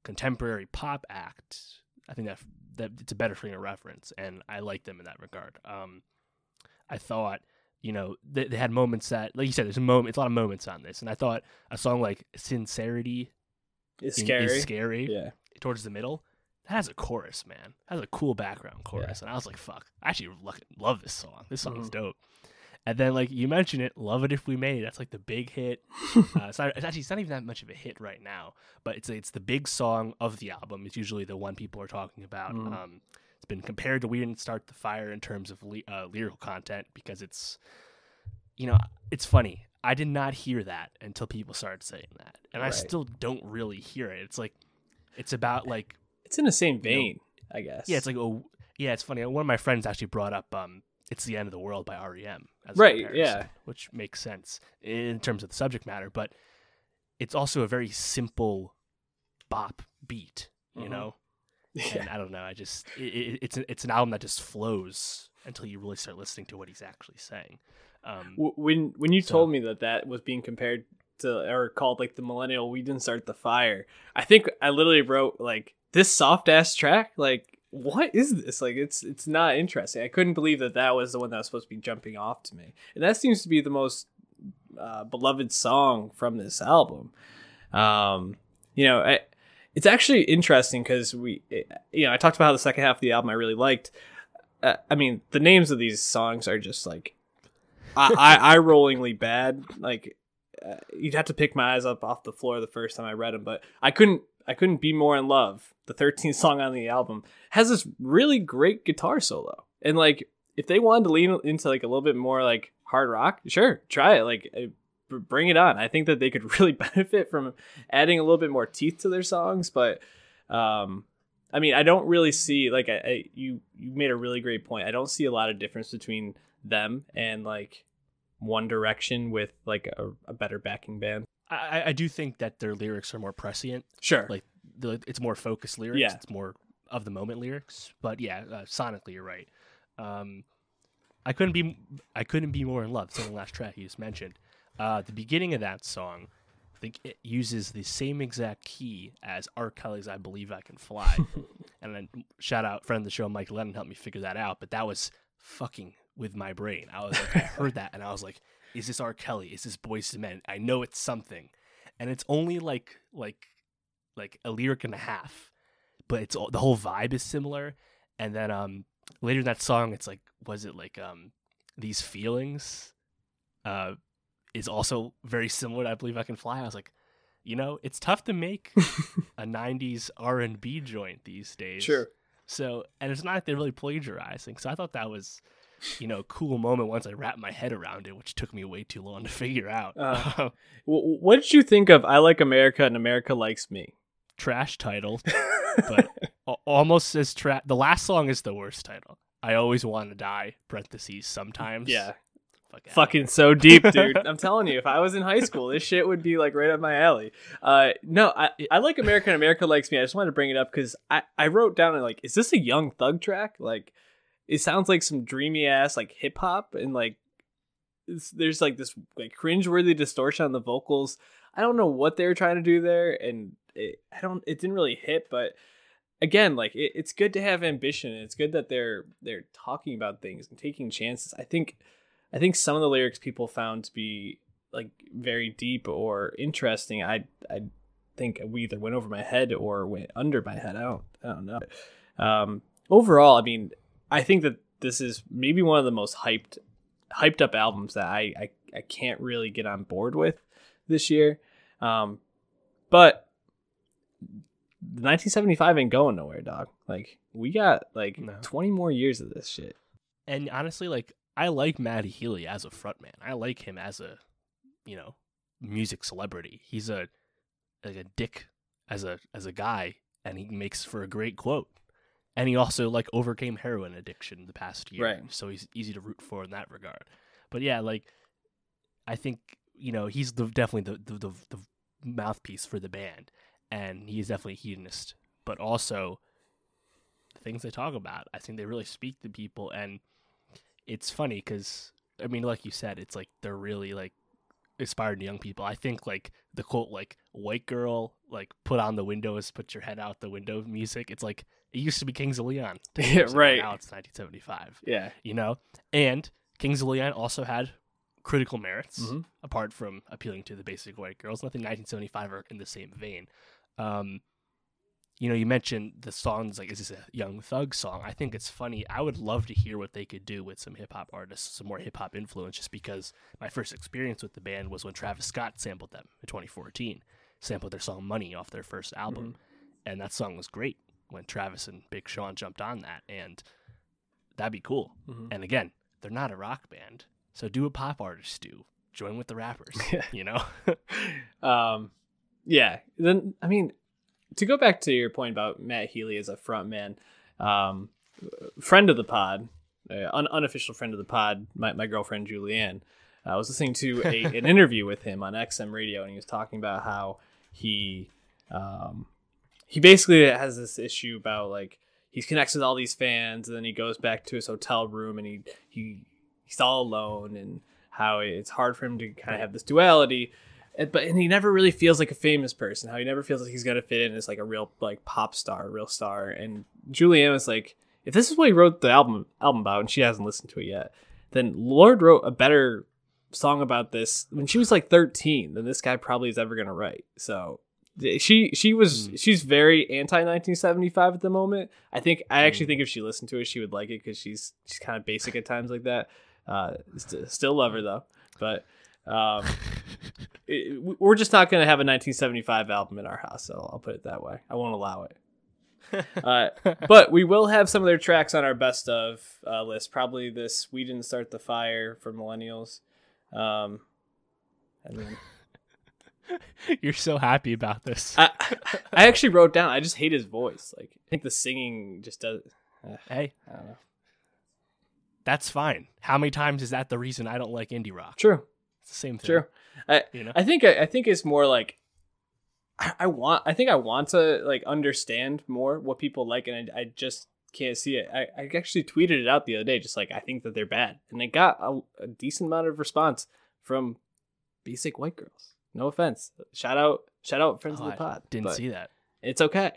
contemporary pop act, I think that that it's a better frame of reference, and I like them in that regard. Um, I thought, you know, they, they, had moments that, like you said, there's a moment, it's a lot of moments on this, and I thought a song like "Sincerity" is scary. Is scary. Yeah. Towards the middle, that has a chorus, man. That has a cool background chorus, yeah. and I was like, "Fuck!" I actually love this song. This song mm-hmm. dope. And then, like you mentioned it, "Love It If We Made It." That's like the big hit. uh, it's, not, it's, actually it's not even that much of a hit right now, but it's it's the big song of the album. It's usually the one people are talking about. Mm. Um, it's been compared to "We Didn't Start the Fire" in terms of le- uh, lyrical content because it's, you know, it's funny. I did not hear that until people started saying that, and right. I still don't really hear it. It's like, it's about like it's in the same vein, you know, I guess. Yeah, it's like oh yeah, it's funny. One of my friends actually brought up um it's the end of the world by REM. right. Yeah. Which makes sense in terms of the subject matter, but it's also a very simple bop beat, you mm-hmm. know. Yeah. And I don't know. I just it, it's it's an album that just flows until you really start listening to what he's actually saying. Um, when when you so, told me that that was being compared to or called like the millennial, we didn't start the fire. I think I literally wrote like this soft ass track. Like what is this? Like, it's it's not interesting. I couldn't believe that that was the one that was supposed to be jumping off to me, and that seems to be the most uh, beloved song from this album. Um, you know, I, it's actually interesting because we, you know, I talked about how the second half of the album I really liked. Uh, I mean, the names of these songs are just like I I eye rollingly bad. Like, uh, you'd have to pick my eyes up off the floor the first time I read them, but I couldn't I couldn't be more in love. The 13th song on the album has this really great guitar solo. And like if they wanted to lean into like a little bit more like hard rock, sure, try it. Like bring it on. I think that they could really benefit from adding a little bit more teeth to their songs, but um I mean, I don't really see like I, I you you made a really great point. I don't see a lot of difference between them and like One Direction with like a, a better backing band. I, I do think that their lyrics are more prescient. Sure. Like the, it's more focused lyrics. Yeah. It's more of the moment lyrics. But yeah, uh, sonically, you're right. Um, I couldn't be I couldn't be more in love. It's the last track you just mentioned. Uh, the beginning of that song, I think it uses the same exact key as R. Kelly's "I Believe I Can Fly." and then shout out friend of the show Mike Lennon helped me figure that out. But that was fucking with my brain. I was like, I heard that and I was like, is this R. Kelly? Is this Boyz II Men? I know it's something, and it's only like like like a lyric and a half, but it's all, the whole vibe is similar. And then um later in that song, it's like was it like um these feelings, uh, is also very similar. To I believe I can fly. I was like, you know, it's tough to make a '90s R&B joint these days. Sure. So, and it's not like they're really plagiarizing. So I thought that was, you know, a cool moment once I wrapped my head around it, which took me way too long to figure out. Uh, What did you think of "I Like America" and "America Likes Me"? Trash title, but almost as trash. The last song is the worst title. I always want to die. Parentheses. Sometimes. Yeah, Fuck fucking so deep, dude. I'm telling you, if I was in high school, this shit would be like right up my alley. Uh, no, I, I like America and America likes me. I just wanted to bring it up because I, I wrote down like, is this a Young Thug track? Like, it sounds like some dreamy ass like hip hop and like, it's, there's like this like cringeworthy distortion on the vocals. I don't know what they were trying to do there, and it, I don't. It didn't really hit, but again, like it, it's good to have ambition. And it's good that they're they're talking about things and taking chances. I think I think some of the lyrics people found to be like very deep or interesting. I I think we either went over my head or went under my head. I don't I don't know. Um, overall, I mean, I think that this is maybe one of the most hyped hyped up albums that I I, I can't really get on board with this year. Um, but 1975 ain't going nowhere, dog. Like we got like No. 20 more years of this shit. And honestly, like I like Matty Healy as a frontman. I like him as a, you know, music celebrity. He's a like a dick as a as a guy, and he makes for a great quote. And he also like overcame heroin addiction the past year, Right. so he's easy to root for in that regard. But yeah, like I think you know he's the definitely the the, the, the mouthpiece for the band, and he's definitely a hedonist. But also, the things they talk about, I think they really speak to people, and it's funny because I mean, like you said, it's like they're really like inspired young people. I think like the quote like "white girl" like put on the windows, put your head out the window music. It's like it used to be Kings of Leon, 10 Yeah, right. Now it's 1975, Yeah. you know. And Kings of Leon also had critical merits Mhm. apart from appealing to the basic white girls. Nothing 1975 are in the same vein. Um, you know, you mentioned the songs like, is this a Young Thug song? I think it's funny. I would love to hear what they could do with some hip hop artists, some more hip hop influence, just because my first experience with the band was when Travis Scott sampled them in 2014, sampled their song Money off their first album. And that song was great when Travis and Big Sean jumped on that. And that'd be cool. Mhm. And again, they're not a rock band. So do what pop artists do. Join with the rappers. You know? Um, yeah. Then I mean, to go back to your point about Matt Healy as a front man, um, friend of the pod, uh, un- unofficial friend of the pod, my, my girlfriend Julianne. I was listening to a, an interview with him on XM Radio, and he was talking about how he um, he basically has this issue about like he connects with all these fans, and then he goes back to his hotel room, and he he he's all alone, and how it's hard for him to kind of have this duality. But and he never really feels like a famous person. How he never feels like he's gonna fit in as like a real like pop star, real star. And Julianne was like, if this is what he wrote the album album about, and she hasn't listened to it yet, then Lorde wrote a better song about this when she was like 13 than this guy probably is ever gonna write. So she she was Hmm. she's very anti 1975 at the moment. I think I actually Hmm. think if she listened to it, she would like it because she's she's kind of basic at times like that. Uh, st- still love her though, but um, it, we're just not gonna have a 1975 album in our house. So I'll put it that way. I won't allow it. Uh, but we will have some of their tracks on our best of uh, list. Probably this "We Didn't Start the Fire" for millennials. Um, I mean, You're so happy about this. I, I actually wrote down. I just hate his voice. Like I think the singing just does. hey, I don't know. that's fine. How many times is that the reason I don't like indie rock? True, It's the same thing. true. I You know? I think I think it's more like I, I want I think I want to like understand more what people like and I, I just can't see it. I, I actually tweeted it out the other day, just like I think that they're bad. And it got a, a decent amount of response from basic white girls. No offense. Shout out shout out friends Oh, of the oh, pod. I didn't see that. It's okay.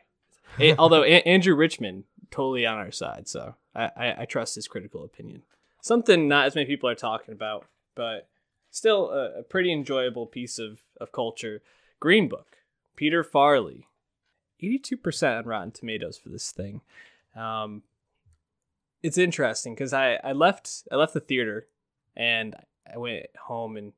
It- although a- Andrew Richmond totally on our side, so I, I, I trust his critical opinion. Something not as many people are talking about, but still a, a pretty enjoyable piece of, of culture. Green Book, Peter Farrelly, eighty two percent on Rotten Tomatoes for this thing. Um, it's interesting because I, I left I left the theater and I went home and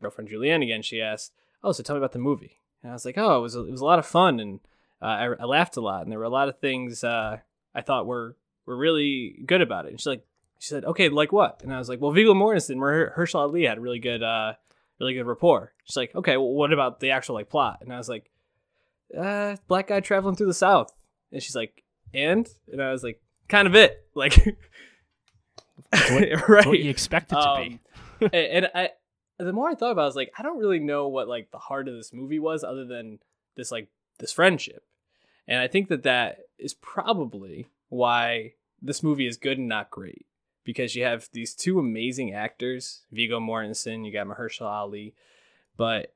girlfriend Julianne again. She asked, "Oh, so tell me about the movie." And I was like, "Oh, it was a, it was a lot of fun and uh, I, I laughed a lot and there were a lot of things uh, I thought were were really good about it." And she's like, she said, "Okay, like what?" And I was like, "Well, Viggo Mortensen, Mahershala Ali had really good uh, really good rapport." She's like, "Okay, well, what about the actual like plot?" And I was like, uh, black guy traveling through the South. And she's like, and? And I was like, kind of it. Like, That's what, right. what you expect it to be. Um, and, and I, the more I thought about it, I was like, I don't really know what like the heart of this movie was other than this, like, this friendship. And I think that that is probably why this movie is good and not great. Because you have these two amazing actors, Viggo Mortensen, you got Mahershala Ali, but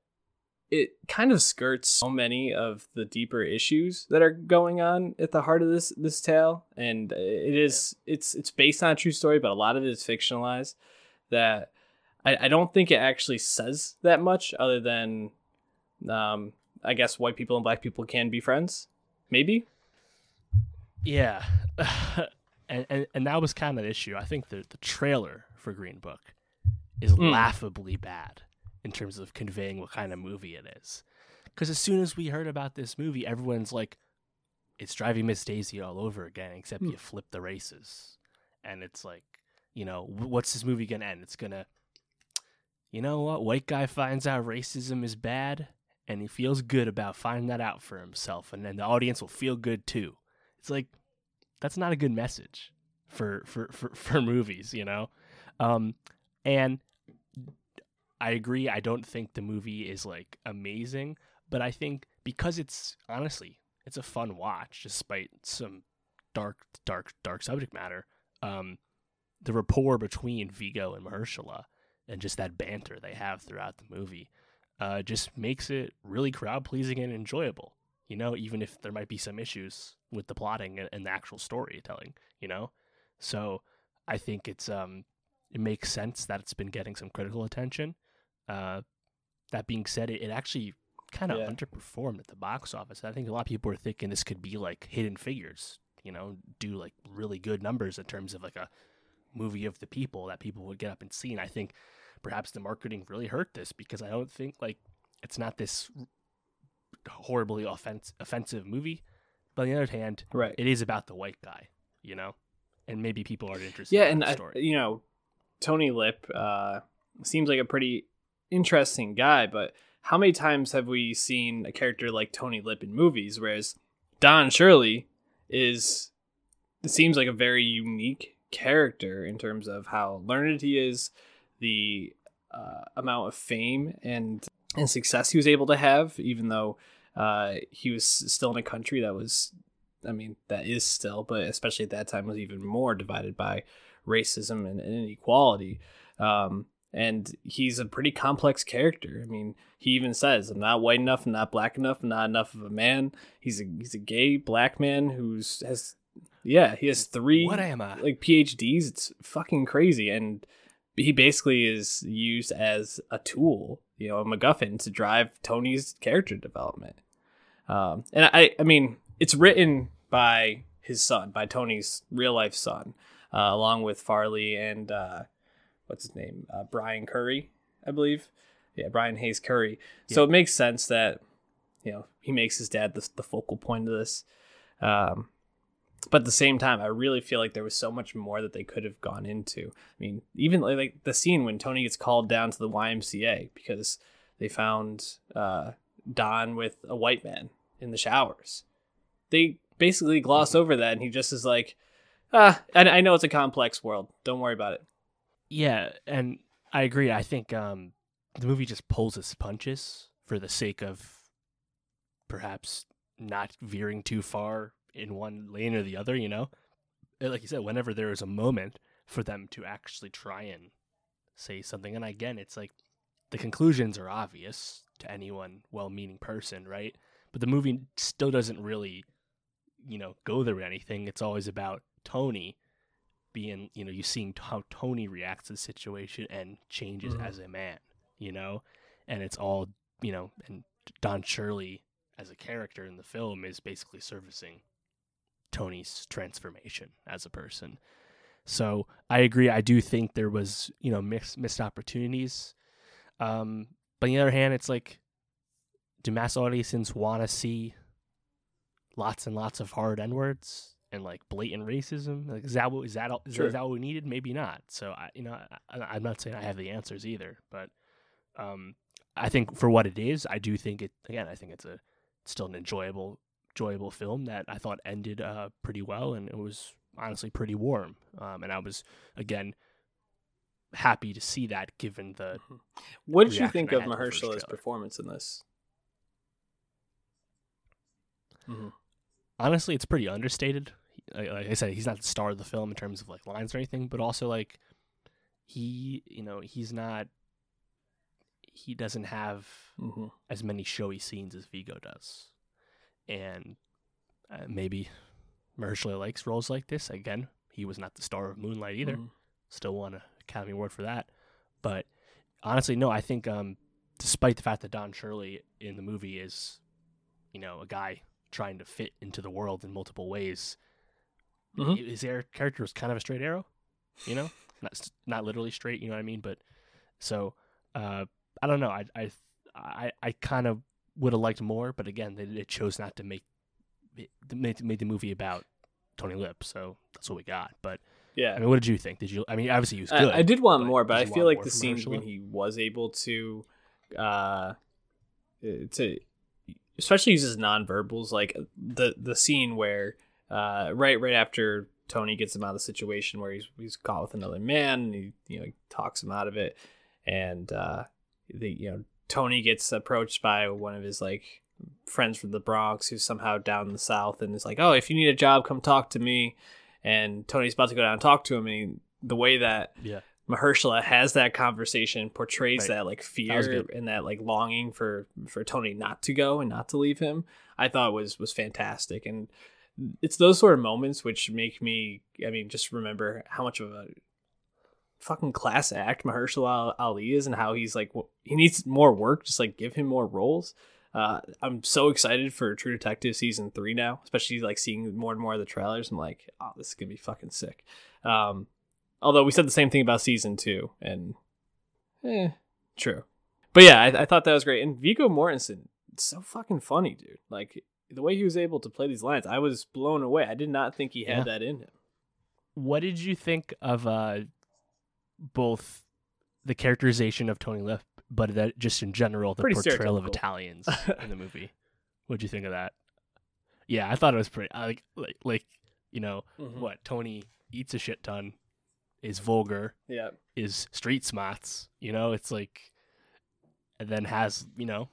it kind of skirts so many of the deeper issues that are going on at the heart of this this tale. And it is it's it's based on a true story but a lot of it is fictionalized that I, I don't think it actually says that much other than um I guess white people and black people can be friends. Maybe? Yeah, and, and and that was kind of the issue. I think the the trailer for Green Book is Mm. laughably bad in terms of conveying what kind of movie it is. Because as soon as we heard about this movie, everyone's like, "It's driving Miss Daisy all over again," except Hmm. you flip the races, and it's like, you know, what's this movie gonna end? It's gonna, you know what? White guy finds out racism is bad, and he feels good about finding that out for himself, and then the audience will feel good too. It's like that's not a good message for for for, for movies, you know. Um, and I agree. I don't think the movie is like amazing, but I think because it's honestly it's a fun watch, despite some dark, dark, dark subject matter. Um, the rapport between Viggo and Mahershala and just that banter they have throughout the movie uh, just makes it really crowd pleasing and enjoyable. You know, even if there might be some issues with the plotting and, and the actual storytelling. You know, so I think it's um it makes sense that it's been getting some critical attention. Uh, that being said, it, it actually kind of Yeah. underperformed at the box office. I think a lot of people were thinking this could be like Hidden Figures, you know, do like really good numbers in terms of like a movie of the people that people would get up and see. And I think perhaps the marketing really hurt this because I don't think like it's not this horribly offense, offensive movie. But on the other hand, right it is about the white guy, you know, and maybe people aren't interested. yeah in and that I, story. you know tony lip uh seems like a pretty interesting guy but how many times have we seen a character like tony lip in movies whereas don shirley is it seems like a very unique character in terms of how learned he is the uh, amount of fame and and success he was able to have even though uh, he was still in a country that was I mean, that is still, but especially at that time was even more divided by racism and, and inequality. Um, and he's a pretty complex character. I mean, he even says, "I'm not white enough, I'm not black enough, I'm not enough of a man." He's a he's a gay black man who's has, yeah, he has three what am I? like PhDs. It's fucking crazy, and he basically is used as a tool, you know, a MacGuffin to drive Tony's character development. Um, and I, I mean, it's written by his son, by Tony's real life son, uh, along with Farrelly and uh, what's his name, uh, Brian Currie, I believe. Yeah, Brian Hayes Currie. So it makes sense that you know he makes his dad the, the focal point of this. Um, but at the same time, I really feel like there was so much more that they could have gone into. I mean, even like, the scene when Tony gets called down to the YMCA because they found uh, Don with a white man in the showers. They basically gloss over that, and he just is like, "Ah, I, I know it's a complex world. Don't worry about it." Yeah, and I agree. I think um, the movie just pulls its punches for the sake of perhaps not veering too far in one lane or the other, you know? Like you said, whenever there is a moment for them to actually try and say something. And again, it's like the conclusions are obvious to anyone well meaning person, right? But the movie still doesn't really, you know, go there with anything. It's always about Tony being, you know, you seeing how Tony reacts to the situation and changes Mhm. as a man, you know? And it's all, you know, and Don Shirley as a character in the film is basically servicing Tony's transformation as a person. So I agree. I do think there was, you know, missed missed opportunities. Um, but on the other hand, it's like, do mass audiences want to see lots and lots of hard n words and like blatant racism? Like, is that what is that all, is, Sure. is that what we needed? Maybe not. So I, you know, I, I'm not saying I have the answers either, but um, I think for what it is, I do think it. Again, I think it's a still an enjoyable enjoyable film that I thought ended uh, pretty well, and it was honestly pretty warm. Um, and I was again happy to see that, given the What did you think of had to the first Mahershala's performance in this? Mhm. honestly, it's pretty understated. Like, I said, he's not the star of the film in terms of like lines or anything, but also like he, you know, he's not. He doesn't have Mhm. as many showy scenes as Viggo does, and uh, maybe Mahershala likes roles like this. Again, he was not the star of Moonlight either. Mhm. Still won an Academy Award for that, but honestly, no. I think, um, despite the fact that Don Shirley in the movie is, you know, a guy trying to fit into the world in multiple ways, Mhm. his character was kind of a straight arrow, you know, not not literally straight, you know what I mean? But so uh, I don't know. I I I, I kind of would have liked more, but again, they, they chose not to make made, made the movie about Tony Lip, so that's what we got. But Yeah. I mean, what did you think? Did you? I mean, obviously he was good. I, did want but more, but I feel like the from scenes when he was able to, uh, to especially uses nonverbals, like the the scene where, uh, right right after Tony gets him out of the situation where he's he's caught with another man, and he you know talks him out of it, and uh, the you know Tony gets approached by one of his like friends from the Bronx who's somehow down in the South, and is like, oh, if you need a job, come talk to me. And Tony's about to go down and talk to him, and he, the way that yeah, Mahershala has that conversation, portrays Right. that like fear good. and that like longing for for Tony not to go and not to leave him. I thought was was fantastic, and it's those sort of moments which make me. I mean, just remember how much of a fucking class act Mahershala Ali is, and how he's like he needs more work. Just like give him more roles. Uh, I'm so excited for True Detective season three now, especially like seeing more and more of the trailers. I'm like, oh, this is gonna be fucking sick. Um, although we said the same thing about season two, and eh, true. But yeah, I, I thought that was great. And Viggo Mortensen, so fucking funny, dude. Like the way he was able to play these lines, I was blown away. I did not think he had Yeah. that in him. what did you think of uh, both the characterization of Tony Lip, but that just in general the Pretty portrayal of. Italians in the movie? What'd you think of that? Yeah, I thought it was pretty. I like, like, like, you know, Mm-hmm. what Tony eats a shit ton, is vulgar, Yeah. is street smarts. You know, it's like, and then has you know,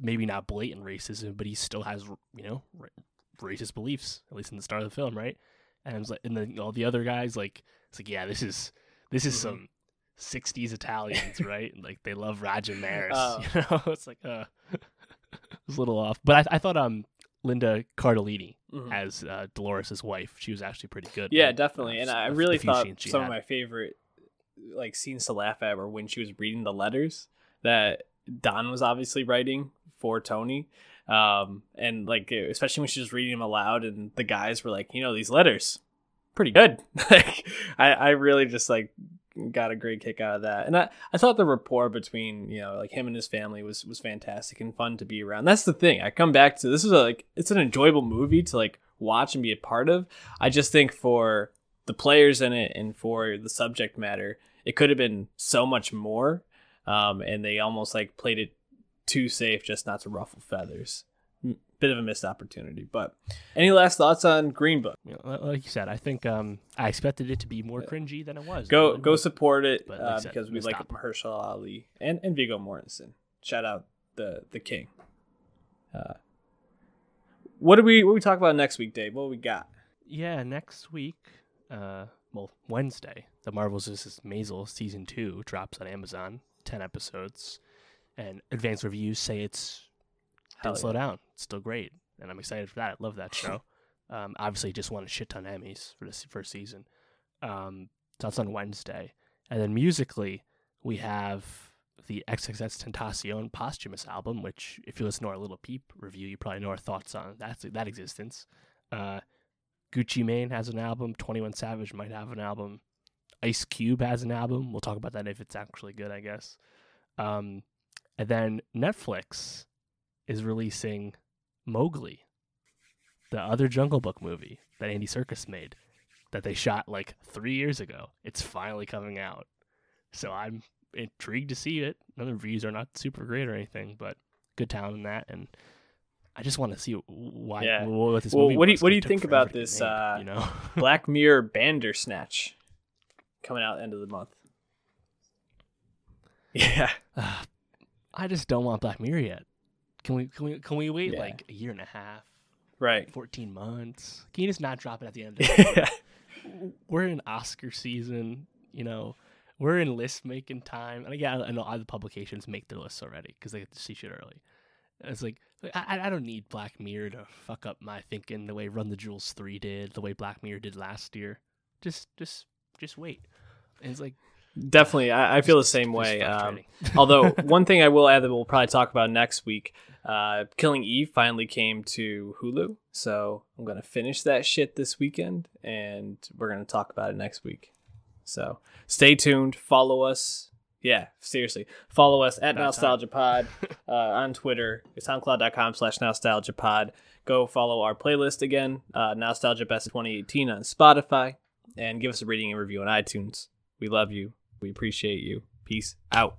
maybe not blatant racism, but he still has you know ra- racist beliefs at least in the start of the film, right? And it's like, and then all the other guys like, it's like, yeah, this is this is Mhm. some '60s Italians, right? like they love Roger Maris. Oh. You know, it's like, uh, it was a little off, but I, I thought um Linda Cardellini Mhm. as uh, Dolores' wife, she was actually pretty good. Yeah, in, definitely. uh, And I really thought some of my favorite like scenes to laugh at were when she was reading the letters that Don was obviously writing for Tony. Um, and like especially when she was reading them aloud and the guys were like, you know, these letters pretty good. like I, I really just like got a great kick out of that. And I, I thought the rapport between, you know, like him and his family was was fantastic and fun to be around. That's the thing. I come back to this is a, like it's an enjoyable movie to like watch and be a part of. I just think for the players in it and for the subject matter, it could have been so much more. Um, and they almost like played it too safe just not to ruffle feathers. Bit of a missed opportunity. But any last thoughts on Green Book? You know, like you said, I think um, I expected it to be more cringy than it was. Go go support it but like uh, said, because we like Mahershala Ali and and Viggo Mortensen. Shout out the the king. Uh, what do we what do we talk about next week, Dave? What we got? Yeah, next week, uh, well, Wednesday, The Marvelous Mrs. Maisel season two drops on Amazon. Ten episodes, and advanced reviews say it's Hell didn't slow down. It's still great, and I'm excited for that. I love that show. um, obviously, just won a shit ton of Emmys for this first season. Um, so that's on Wednesday, and then musically we have the XXXTentacion posthumous album, which if you listen to our Lil Peep review, you probably know our thoughts on that's that existence. Uh, Gucci Mane has an album. Twenty One Savage might have an album. Ice Cube has an album. We'll talk about that if it's actually good, I guess. Um, and then Netflix is releasing Mowgli, the other Jungle Book movie that Andy Serkis made, that they shot like three years ago. It's finally coming out, so I'm intrigued to see it. None of the reviews are not super great or anything, but good talent in that, and I just want to see why Yeah. what this Well, movie. what do you- what do you think about this, made, uh, you know, Black Mirror Bandersnatch coming out end of the month. Yeah. I just don't want Black Mirror yet. Can we can we can we wait Yeah. like a year and a half, Right. fourteen months? Can you just not drop it at the end? Of the yeah. we're in Oscar season, you know. We're in list making time, and again, I know other publications make their lists already because they get to see shit early. It's like I, I don't need Black Mirror to fuck up my thinking the way Run the Jewels three did, the way Black Mirror did last year. Just, just, just wait. And it's like Definitely. I, I feel the same way. Um, although one thing I will add that we'll probably talk about next week, uh, Killing Eve finally came to Hulu, so I'm gonna finish that shit this weekend, and we're gonna talk about it next week. So stay tuned. Follow us. Yeah, seriously, follow us at. Nostalgia Pod uh, on Twitter. SoundCloud.com slash Nostalgia Pod. Go follow our playlist again, uh, Nostalgia Best 2018 on Spotify, and give us a rating and review on iTunes. We love you. We appreciate you. Peace out.